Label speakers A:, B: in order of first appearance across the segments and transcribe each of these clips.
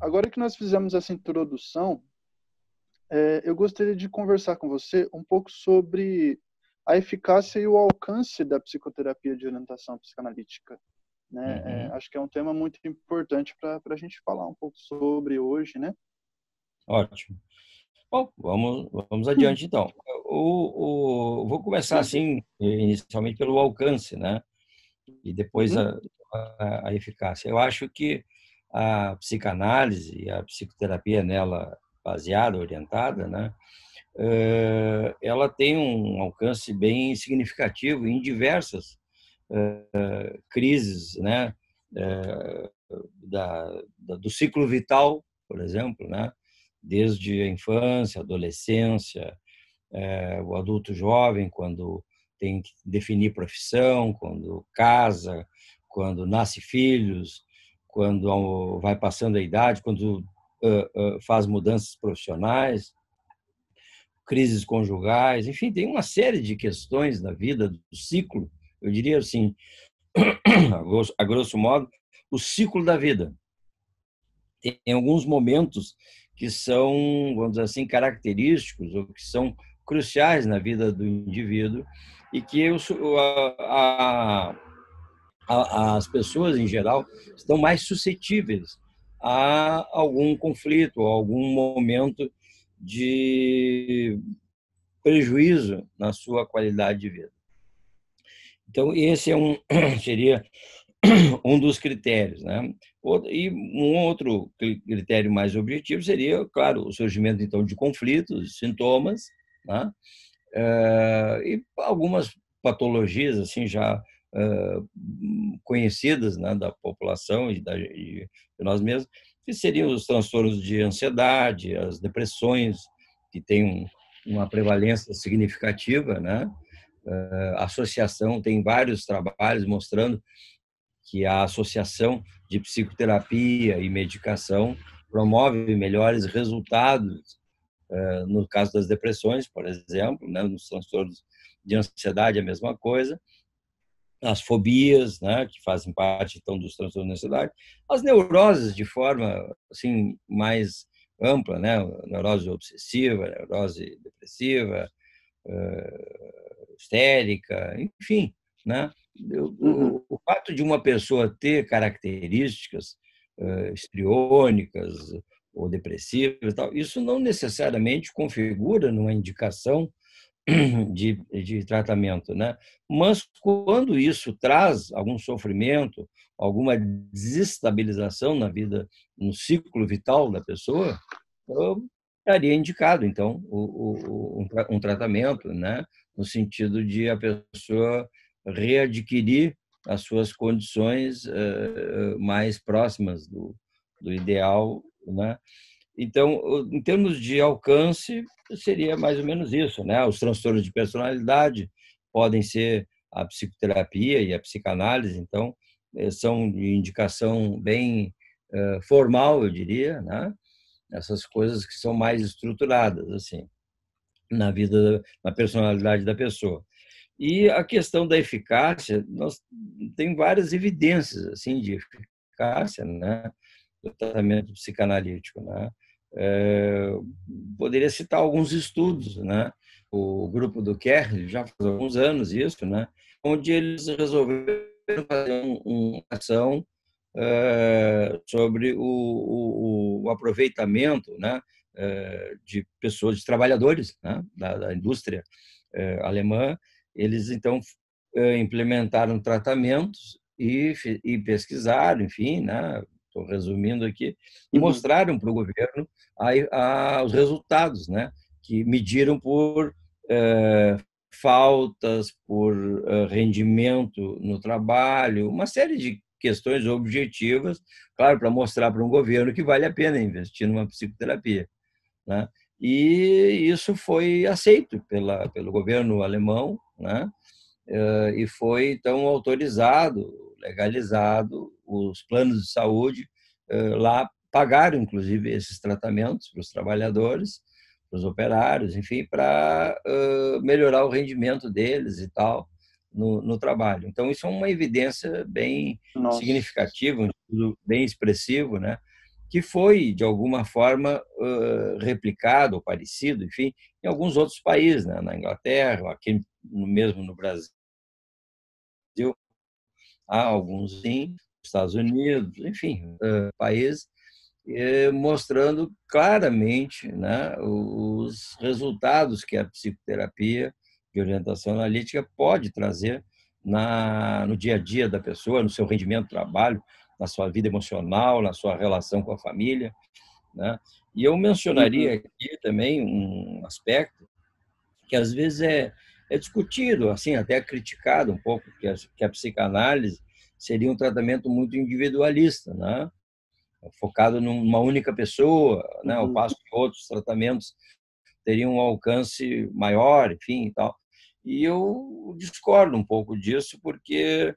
A: Agora que nós fizemos essa introdução, é, eu gostaria de conversar com você um pouco sobre a eficácia e o alcance da psicoterapia de orientação psicanalítica. Né? Uhum. É, acho que é um tema muito importante para a gente falar um pouco sobre hoje, né?
B: Ótimo. Bom, vamos, vamos adiante então. O, o, vou começar assim, inicialmente pelo alcance, né? E depois a, a, a eficácia. Eu acho que a psicanálise a psicoterapia nela baseada, orientada, né? Eh, ela tem um alcance bem significativo em diversas eh, crises, né? Eh, da, do ciclo vital, por exemplo, né? Desde a infância, adolescência, o adulto jovem, quando tem que definir profissão, quando casa, quando nasce filhos, quando vai passando a idade, quando faz mudanças profissionais, crises conjugais, enfim, tem uma série de questões na vida do ciclo, eu diria assim, a grosso modo, o ciclo da vida. Tem alguns momentos que são, vamos dizer assim, característicos ou que são cruciais na vida do indivíduo e que eu, a, a, as pessoas em geral estão mais suscetíveis a algum conflito, a algum momento de prejuízo na sua qualidade de vida. Então, esse é um, seria um dos critérios. Né? E um outro critério mais objetivo seria, claro, o surgimento então de conflitos, sintomas, né? Eh, e algumas patologias assim já eh, conhecidas né, da população e, da, e de nós mesmos, que seriam os transtornos de ansiedade, as depressões, que têm um, uma prevalência significativa, né? Eh, a associação tem vários trabalhos mostrando que a associação de psicoterapia e medicação promove melhores resultados eh, no caso das depressões, por exemplo, né? nos transtornos de ansiedade a mesma coisa, as fobias, né, que fazem parte então dos transtornos de ansiedade, as neuroses de forma assim mais ampla, né, neurose obsessiva, neurose depressiva, uh, histérica, enfim, né, uhum. Fato de uma pessoa ter características uh, histriônicas ou depressivas, tal, isso não necessariamente configura numa indicação de, de tratamento, né? Mas quando isso traz algum sofrimento, alguma desestabilização na vida, no ciclo vital da pessoa, estaria indicado, então, o, o, um tratamento, né? No sentido de a pessoa readquirir as suas condições uh, mais próximas do, do ideal, né? Então, em termos de alcance, seria mais ou menos isso, né? Os transtornos de personalidade podem ser a psicoterapia e a psicanálise, então eh, são de indicação bem formal, eu diria, né? Essas coisas que são mais estruturadas assim na vida, na personalidade da pessoa. E a questão da eficácia, nós tem várias evidências assim de eficácia, né? Do tratamento psicanalítico, né? É, poderia citar alguns estudos, né? O grupo do Kerr já faz alguns anos isso, né? Onde eles resolveram fazer uma ação é, sobre o, o, o, aproveitamento, né? É, de pessoas, de trabalhadores, né? da, da indústria é, alemã. Eles então implementaram tratamentos e, e pesquisaram, enfim, né? estou resumindo aqui, e uhum. mostraram para o governo a, a, os resultados, né? que mediram por é, faltas, por é, rendimento no trabalho, uma série de questões objetivas, claro, para mostrar para um governo que vale a pena investir numa psicoterapia. Né? E isso foi aceito pela, pelo governo alemão, né? Eh, e foi então autorizado, legalizado os planos de saúde eh, lá pagaram, inclusive, esses tratamentos para os trabalhadores, para os operários, enfim, para melhorar o rendimento deles e tal. no, no trabalho. Então, isso é uma evidência bem Nossa. significativa, um estudo bem expressivo, né? Que foi, de alguma forma, replicado ou parecido, enfim, em alguns outros países, né? na Inglaterra, aqui mesmo no Brasil, há alguns sim, Estados Unidos, enfim, países, mostrando claramente né, os resultados que a psicoterapia de orientação analítica pode trazer na, no dia a dia da pessoa, no seu rendimento de trabalho, na sua vida emocional, na sua relação com a família. Né? E eu mencionaria uhum. aqui também um aspecto que às vezes é, é discutido, assim até criticado um pouco, que a, que a psicanálise seria um tratamento muito individualista, né? focado numa única pessoa, né? ao uhum. passo que outros tratamentos teriam um alcance maior, enfim, e tal. E eu discordo um pouco disso, porque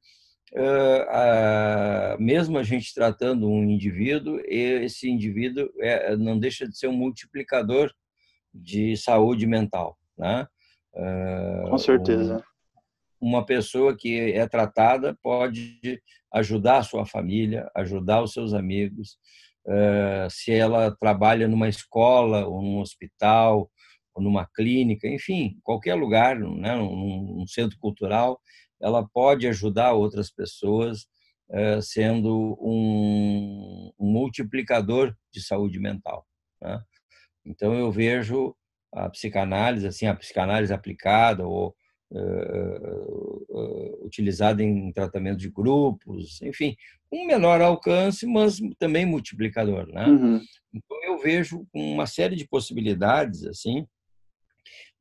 B: mesmo a gente tratando um indivíduo, esse indivíduo é, não deixa de ser um multiplicador de saúde mental, né?
A: Com certeza.
B: Uma pessoa que é tratada pode ajudar a sua família, ajudar os seus amigos. Se ela trabalha numa escola ou num hospital ou numa clínica, enfim, qualquer lugar, né, num centro cultural, ela pode ajudar outras pessoas eh, sendo um, multiplicador de saúde mental. Né? Então eu vejo a psicanálise, assim, a psicanálise aplicada ou uh, utilizada em tratamento de grupos, enfim, um menor alcance, mas também multiplicador, né? Uhum. Então eu vejo uma série de possibilidades, assim,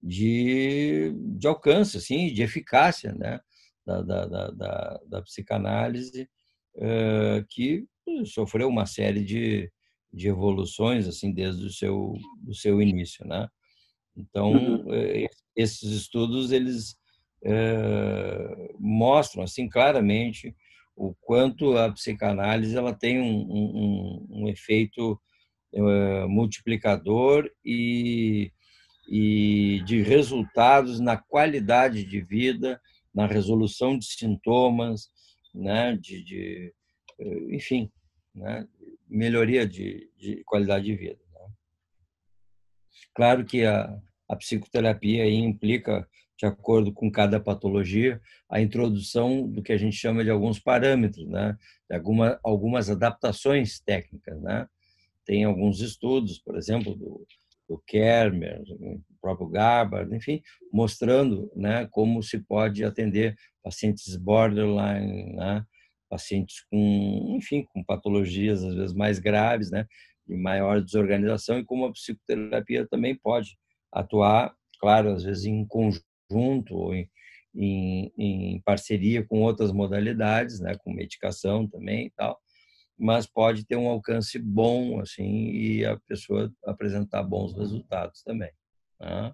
B: de, de alcance, assim, de eficácia, né? Da, da, da, da, psicanálise, uh, que sofreu uma série de, de evoluções assim desde o seu do seu início, né? Então uhum. esses estudos eles uh, mostram assim claramente o quanto a psicanálise ela tem um, um, um efeito uh, multiplicador e e de resultados na qualidade de vida, na resolução de sintomas, né, de, de enfim, né, melhoria de, de, qualidade de vida. Né. Claro que a, a psicoterapia implica, de acordo com cada patologia, a introdução do que a gente chama de alguns parâmetros, né, de alguma, algumas adaptações técnicas, né. Tem alguns estudos, por exemplo, do, do Kermer, próprio Gabbard, enfim, mostrando né, como se pode atender pacientes borderline, né, pacientes com, enfim, com patologias às vezes mais graves, né, de maior desorganização e como a psicoterapia também pode atuar, claro, às vezes em conjunto ou em, em, em parceria com outras modalidades, né, com medicação também e tal, mas pode ter um alcance bom assim e a pessoa apresentar bons resultados também. Né?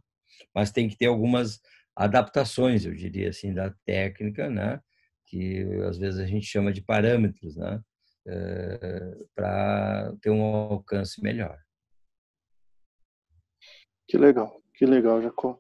B: Mas tem que ter algumas adaptações, eu diria assim, da técnica, né? que às vezes a gente chama de parâmetros, né? É, eh, para ter um alcance melhor.
A: Que legal, que legal, Jacó.